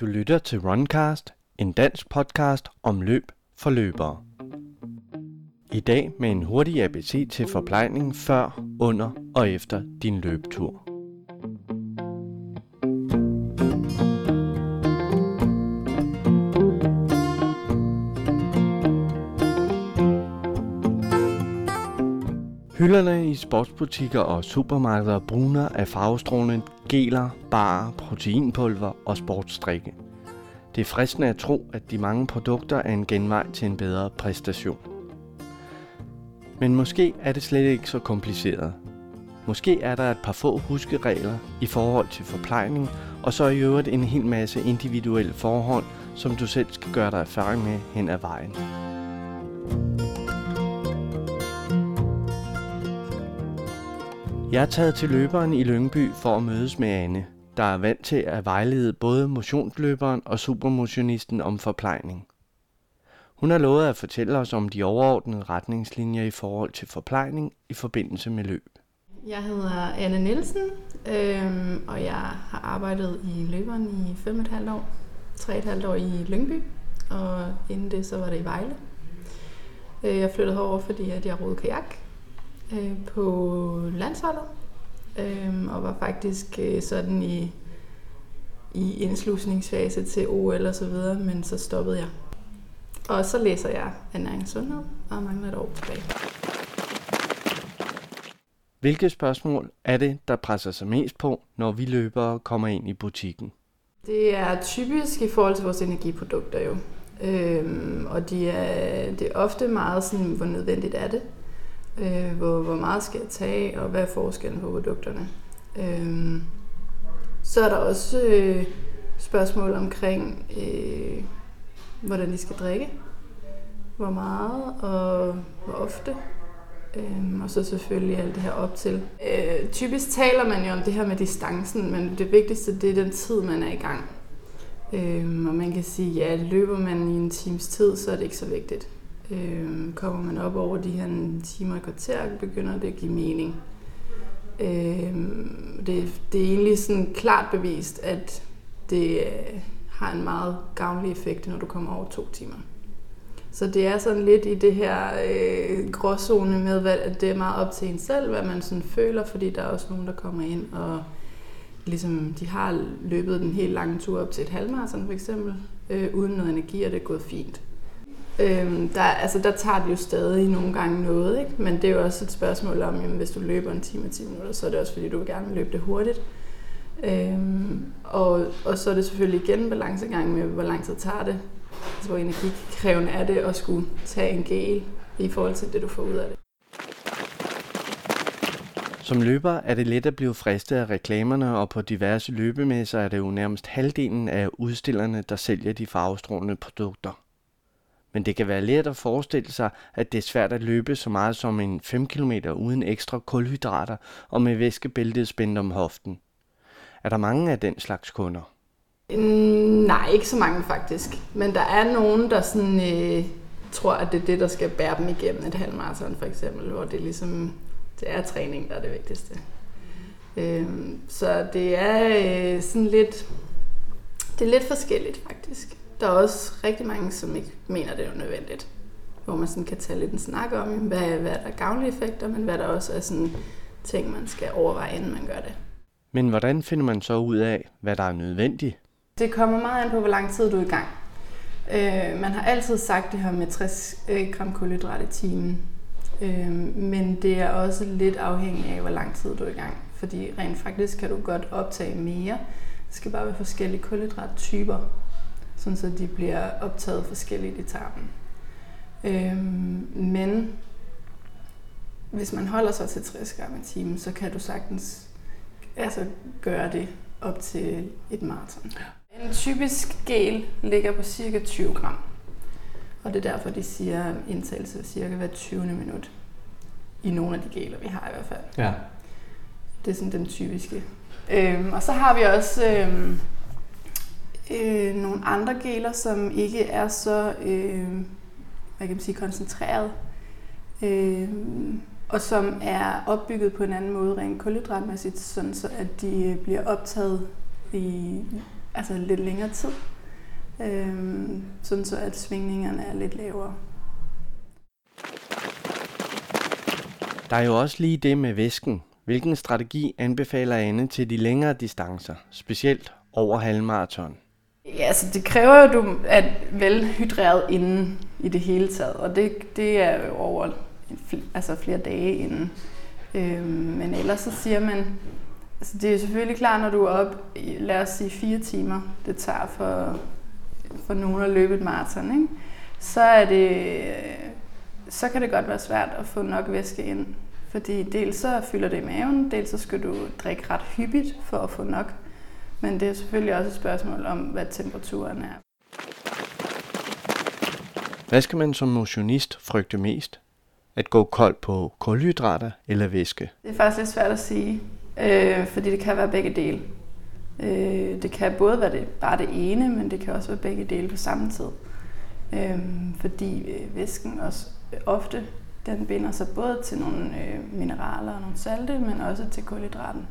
Du lytter til Runcast, en dansk podcast om løb for løbere. I dag med en hurtig ABC til forplejning før, under og efter din løbetur. Hylderne i sportsbutikker og supermarkeder bruner af farvestrålende geler, barer, proteinpulver og sportsdrikke. Det er fristende at tro, at de mange produkter er en genvej til en bedre præstation. Men måske er det slet ikke så kompliceret. Måske er der et par få huskeregler i forhold til forplejning, og så i øvrigt en hel masse individuelle forhold, som du selv skal gøre dig erfaring med hen ad vejen. Jeg er taget til løberen i Lyngby for at mødes med Anne, der er vant til at vejlede både motionsløberen og supermotionisten om forplejning. Hun har lovet at fortælle os om de overordnede retningslinjer i forhold til forplejning i forbindelse med løb. Jeg hedder Anne Nielsen, øh, og jeg har arbejdet i løberen i 5,5 år. 3,5 år i Lyngby, og inden det så var det i Vejle. Øh, jeg flyttede herover, fordi at jeg rodede kajak øh, på landsholdet, øh, og var faktisk øh, sådan i, i indslusningsfase til OL og så videre, men så stoppede jeg. Og så læser jeg ernæring sundhed, og mangler et år tilbage. Hvilke spørgsmål er det, der presser sig mest på, når vi løbere kommer ind i butikken? Det er typisk i forhold til vores energiprodukter jo. Øhm, og de er, det er ofte meget sådan, hvor nødvendigt er det. Øh, hvor, hvor meget skal jeg tage, og hvad er forskellen på produkterne. Øh, så er der også øh, spørgsmål omkring, øh, hvordan de skal drikke. Hvor meget og hvor ofte. Øhm, og så selvfølgelig alt det her op til. Øh, typisk taler man jo om det her med distancen, men det vigtigste det er den tid, man er i gang. Øhm, og man kan sige, ja, løber man i en times tid, så er det ikke så vigtigt. Øh, kommer man op over de her timer og kvarter, begynder det at give mening. Øh, det, det er egentlig sådan klart bevist, at det øh, har en meget gavnlig effekt, når du kommer over to timer. Så det er sådan lidt i det her øh, gråzone med, hvad, at det er meget op til en selv, hvad man sådan føler, fordi der er også nogen, der kommer ind og ligesom, de har løbet den helt lange tur op til et halvmarathon for eksempel, øh, uden noget energi, og det er gået fint. Øhm, der, altså, der tager det jo stadig nogle gange noget, ikke? men det er jo også et spørgsmål om, jamen, hvis du løber en time og 10 minutter, så er det også fordi, du vil gerne løbe det hurtigt. Øhm, og, og så er det selvfølgelig igen en balancegang med, hvor lang tid tager det. Altså, hvor energikrævende er det at skulle tage en gel i forhold til det, du får ud af det. Som løber er det let at blive fristet af reklamerne, og på diverse løbemesser er det jo nærmest halvdelen af udstillerne, der sælger de farvestrålende produkter. Men det kan være let at forestille sig, at det er svært at løbe så meget som en 5 km uden ekstra kulhydrater og med væskebæltet spændt om hoften. Er der mange af den slags kunder? Mm, nej, ikke så mange faktisk. Men der er nogen, der sådan, øh, tror, at det er det, der skal bære dem igennem et halvmarathon for eksempel, hvor det ligesom det er træning, der er det vigtigste. Øh, så det er øh, sådan lidt, det er lidt forskelligt faktisk. Der er også rigtig mange, som ikke mener, det er nødvendigt. Hvor man sådan kan tage lidt en snak om, hvad, hvad er der gavnlige effekter, men hvad der også er sådan ting, man skal overveje, inden man gør det. Men hvordan finder man så ud af, hvad der er nødvendigt? Det kommer meget an på, hvor lang tid du er i gang. Øh, man har altid sagt det her med 60 øh, gram kulhydrat i timen. Øh, men det er også lidt afhængigt af, hvor lang tid du er i gang. Fordi rent faktisk kan du godt optage mere. Det skal bare være forskellige kulhydrattyper sådan så de bliver optaget forskelligt i tarmen. Øhm, men hvis man holder sig til 60 gram i timen, så kan du sagtens altså, gøre det op til et maraton. En typisk gel ligger på cirka 20 gram. Og det er derfor, de siger indtagelse cirka hver 20. minut. I nogle af de geler, vi har i hvert fald. Ja. Det er sådan den typiske. Øhm, og så har vi også øhm, øh, nogle andre geler, som ikke er så øh, hvad kan man sige, koncentreret, øh, og som er opbygget på en anden måde rent kulhydratmæssigt, sådan så at de øh, bliver optaget i altså lidt længere tid, øh, sådan så at svingningerne er lidt lavere. Der er jo også lige det med væsken. Hvilken strategi anbefaler Anne til de længere distancer, specielt over halvmarathon? Ja, altså det kræver jo, at du er velhydreret inden i det hele taget, og det, det er jo over altså flere dage inden. Øhm, men ellers så siger man, altså det er selvfølgelig klart, når du er op, lad os sige fire timer, det tager for, for nogen at løbe et maraton, ikke? så er det, så kan det godt være svært at få nok væske ind. Fordi dels så fylder det i maven, dels så skal du drikke ret hyppigt for at få nok. Men det er selvfølgelig også et spørgsmål om, hvad temperaturen er. Hvad skal man som motionist frygte mest? At gå kold på kulhydrater eller væske? Det er faktisk lidt svært at sige, øh, fordi det kan være begge dele. Øh, det kan både være det, bare det ene, men det kan også være begge dele på samme tid. Øh, fordi øh, væsken også ofte den binder sig både til nogle øh, mineraler og nogle salte, men også til kulhydraten.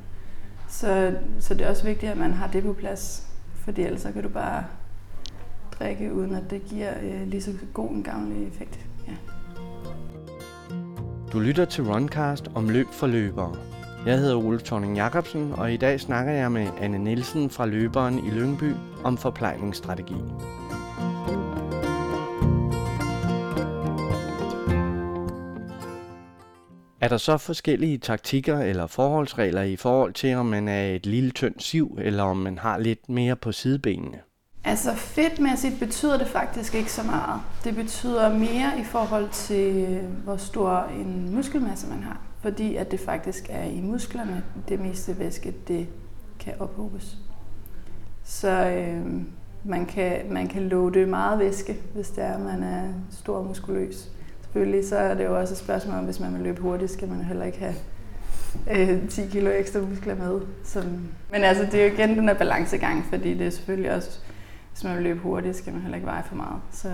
Så, så det er også vigtigt, at man har det på plads, fordi ellers så kan du bare drikke, uden at det giver øh, lige så god en gavnlig effekt. Ja. Du lytter til Runcast om løb for løbere. Jeg hedder Ole Thorning Jacobsen, og i dag snakker jeg med Anne Nielsen fra Løberen i Lyngby om forplejningsstrategi. Er der så forskellige taktikker eller forholdsregler i forhold til, om man er et lille tyndt siv, eller om man har lidt mere på sidebenene? Altså fedtmæssigt betyder det faktisk ikke så meget. Det betyder mere i forhold til, hvor stor en muskelmasse man har. Fordi at det faktisk er i musklerne, det meste væske, det kan ophobes. Så øh, man, kan, man kan låde meget væske, hvis det er, at man er stor og muskuløs. Selvfølgelig så er det jo også et spørgsmål om, hvis man vil løbe hurtigt, skal man heller ikke have øh, 10 kilo ekstra muskler med. Som, men altså, det er jo igen den her balancegang, fordi det er selvfølgelig også, hvis man vil løbe hurtigt, skal man heller ikke veje for meget. Så.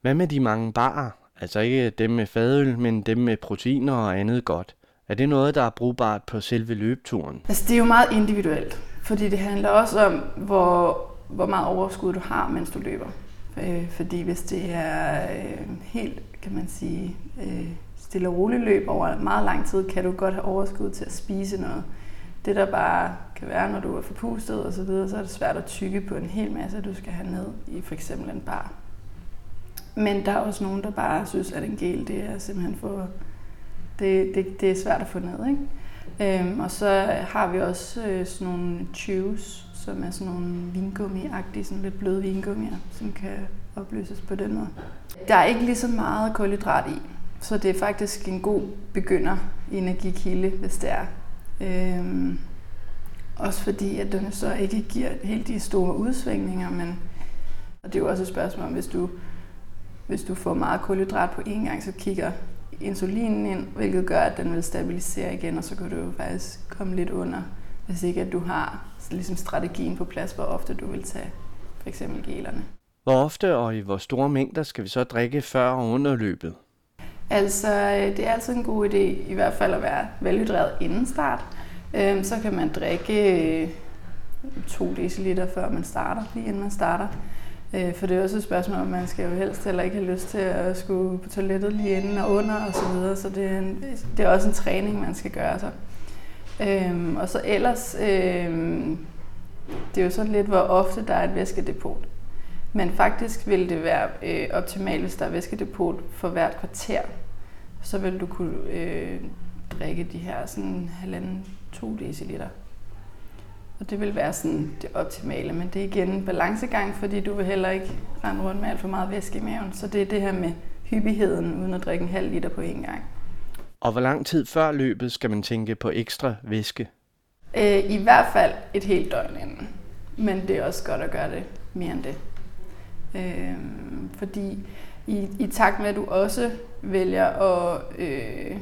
Hvad med de mange barer? Altså ikke dem med fadøl, men dem med proteiner og andet godt. Er det noget, der er brugbart på selve løbeturen? Altså det er jo meget individuelt, fordi det handler også om, hvor, hvor meget overskud du har, mens du løber. Øh, fordi hvis det er øh, helt, kan man sige, øh, stille og roligt løb over meget lang tid, kan du godt have overskud til at spise noget. Det der bare kan være, når du er forpustet og så videre, så er det svært at tykke på en hel masse, du skal have ned i for eksempel en bar. Men der er også nogen, der bare synes, at en gel, det er simpelthen for... Det, det, det er svært at få ned, ikke? Øhm, og så har vi også øh, sådan nogle chews, som er sådan nogle vingummi-agtige, sådan lidt bløde vingummier, som kan opløses på den måde. Der er ikke lige så meget kulhydrat i, så det er faktisk en god begynder energikilde, hvis det er. Øhm, også fordi, at den så ikke giver helt de store udsvingninger, men og det er jo også et spørgsmål om, hvis du, hvis du får meget kulhydrat på én gang, så kigger insulinen ind, hvilket gør, at den vil stabilisere igen, og så kan du jo faktisk komme lidt under, hvis ikke at du har ligesom strategien på plads, hvor ofte du vil tage for eksempel gelerne. Hvor ofte og i hvor store mængder skal vi så drikke før og under løbet? Altså, øh, det er altid en god idé i hvert fald at være velhydreret inden start. Øhm, så kan man drikke 2 øh, dl før man starter, lige inden man starter. Øh, for det er også et spørgsmål, om man skal jo helst heller ikke have lyst til at skulle på toilettet lige inden og under og så videre. Så det er, en, det er også en træning, man skal gøre sig. Øhm, og så ellers, øhm, det er jo sådan lidt, hvor ofte der er et væskedepot. Men faktisk vil det være øh, optimalt, hvis der er væskedepot for hvert kvarter. Så vil du kunne øh, drikke de her sådan halvanden 2 deciliter. Og det vil være sådan det optimale, men det er igen en balancegang, fordi du vil heller ikke rende rundt med alt for meget væske i maven. Så det er det her med hyppigheden, uden at drikke en halv liter på én gang. Og hvor lang tid før løbet skal man tænke på ekstra væske? Øh, I hvert fald et helt døgn inden. Men det er også godt at gøre det mere end det. Øh, fordi i, i takt med, at du også vælger at øh,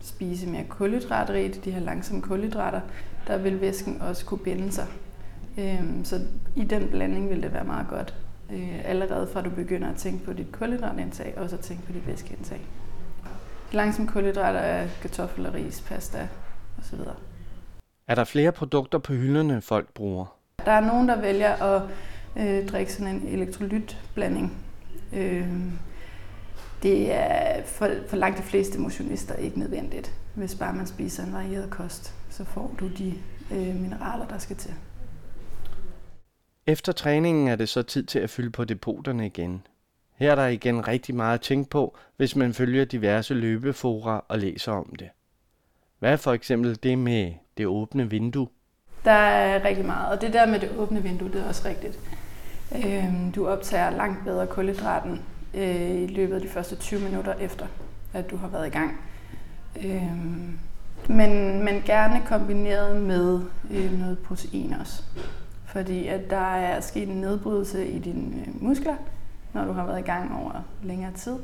spise mere kulhydratrigt, de her langsomme kulhydrater, der vil væsken også kunne binde sig. Øh, så i den blanding vil det være meget godt, øh, allerede fra du begynder at tænke på dit kulhydratindtag, og så tænke på dit væskeindtag. Langsomme kulhydrater er kartoffel og ris, pasta osv. Er der flere produkter på hylderne, folk bruger? Der er nogen, der vælger at øh, drikke sådan en elektrolytblanding. Øh, det er for, for langt de fleste motionister ikke nødvendigt. Hvis bare man spiser en varieret kost, så får du de øh, mineraler, der skal til. Efter træningen er det så tid til at fylde på depoterne igen. Her er der igen rigtig meget at tænke på, hvis man følger diverse løbefora og læser om det. Hvad er for eksempel det med det åbne vindue? Der er rigtig meget, og det der med det åbne vindue, det er også rigtigt. Øhm, du optager langt bedre kulhydraten øh, i løbet af de første 20 minutter efter, at du har været i gang. Øhm, men, men gerne kombineret med øh, noget protein også. Fordi at der er sket en nedbrydelse i dine øh, muskler, når du har været i gang over længere tid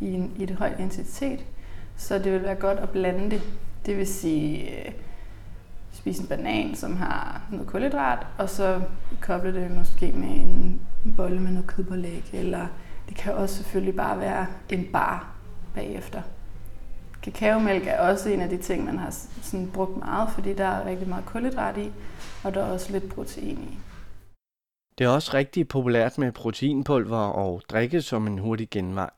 i, en, i det højt intensitet. Så det vil være godt at blande det. Det vil sige, øh, spise en banan, som har noget kulhydrat, og så koble det måske med en bolle med noget kødpålæg, eller det kan også selvfølgelig bare være en bar bagefter. Kakaomælk er også en af de ting, man har sådan brugt meget, fordi der er rigtig meget kulhydrat i, og der er også lidt protein i. Det er også rigtig populært med proteinpulver og drikke som en hurtig genvej.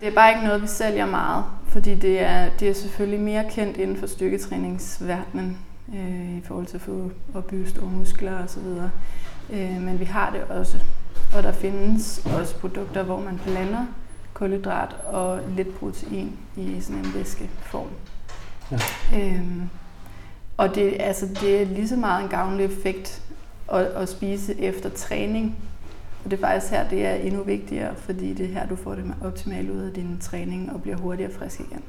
Det er bare ikke noget, vi sælger meget, fordi det er, det er selvfølgelig mere kendt inden for styrketræningsverdenen øh, i forhold til at få opbygget store muskler osv. Øh, men vi har det også. Og der findes også produkter, hvor man blander kulhydrat og lidt protein i sådan en væskeform. Ja. Øhm, og det, altså, det er lige så meget en gavnlig effekt at, at spise efter træning. Og det er faktisk her, det er endnu vigtigere, fordi det er her, du får det optimalt ud af din træning og bliver hurtigere frisk igen.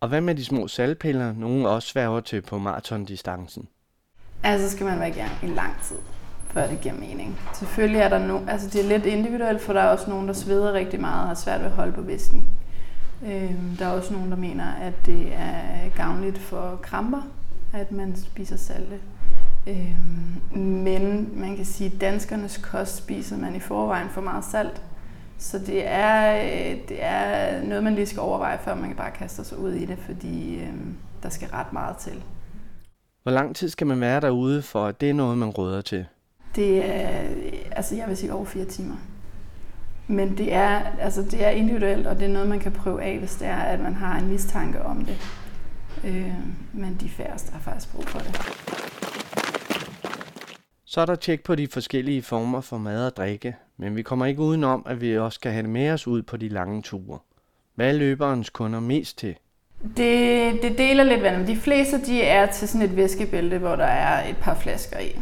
Og hvad med de små salgpiller, nogen også sværger til på maratondistancen? Altså skal man være i gang i lang tid, før det giver mening. Selvfølgelig er der no, altså det er lidt individuelt, for der er også nogen, der sveder rigtig meget og har svært ved at holde på væsken. Øhm, der er også nogen, der mener, at det er gavnligt for kramper, at man spiser salte. Øhm, men man kan sige, at danskernes kost spiser man i forvejen for meget salt. Så det er, øh, det er noget, man lige skal overveje, før man bare kaster sig ud i det, fordi øh, der skal ret meget til. Hvor lang tid skal man være derude, for at det er noget, man råder til? Det er, altså jeg vil sige over fire timer. Men det er, altså det er individuelt, og det er noget, man kan prøve af, hvis det er, at man har en mistanke om det. Øh, men de færreste har faktisk brug for det. Så er der tjek på de forskellige former for mad og drikke, men vi kommer ikke udenom, at vi også skal have det med os ud på de lange ture. Hvad er løberens kunder mest til? Det, det deler lidt vandet. De fleste de er til sådan et væskebælte, hvor der er et par flasker i.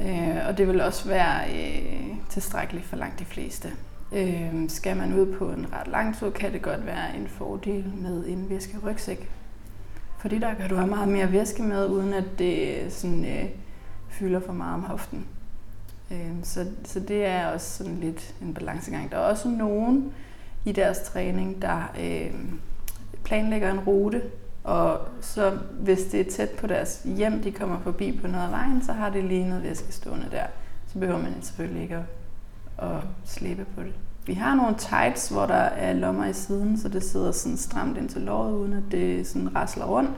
Øh, og det vil også være øh, tilstrækkeligt for langt de fleste. Øh, skal man ud på en ret lang tur, kan det godt være en fordel med en væskerygsæk. Fordi der kan du have meget mere væske med, uden at det sådan, øh, fylder for meget om hoften. Øhm, så, så det er også sådan lidt en balancegang. Der er også nogen i deres træning, der øh, planlægger en rute, og så hvis det er tæt på deres hjem, de kommer forbi på noget af vejen, så har det lige noget væske stående der. Så behøver man selvfølgelig ikke at, at slippe på det. Vi har nogle tights, hvor der er lommer i siden, så det sidder sådan stramt ind til låret, uden at det sådan rasler rundt.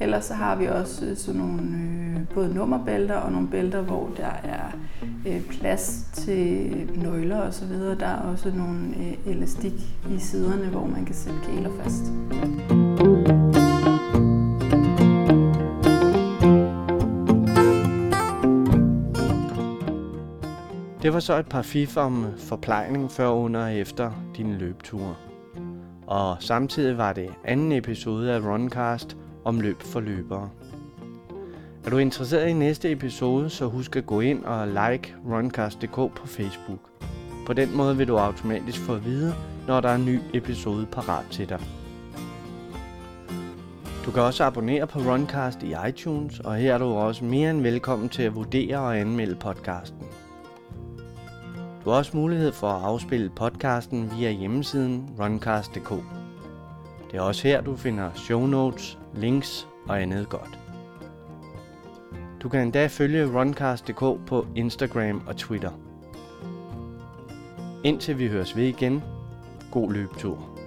Ellers så har vi også øh, sådan nogle øh, både nummerbælter og nogle bælter, hvor der er øh, plads til nøgler og så videre. Der er også nogle øh, elastik i siderne, hvor man kan sætte kæler fast. Det var så et par fif om øh, forplejning før, under og efter dine løbeture. Og samtidig var det anden episode af Runcast – om løb for løbere. Er du interesseret i næste episode, så husk at gå ind og like Runcast.dk på Facebook. På den måde vil du automatisk få at vide, når der er en ny episode parat til dig. Du kan også abonnere på Runcast i iTunes, og her er du også mere end velkommen til at vurdere og anmelde podcasten. Du har også mulighed for at afspille podcasten via hjemmesiden runcast.dk. Det er også her, du finder show notes, links og andet godt. Du kan endda følge Runcast.dk på Instagram og Twitter. Indtil vi høres ved igen, god løbetur.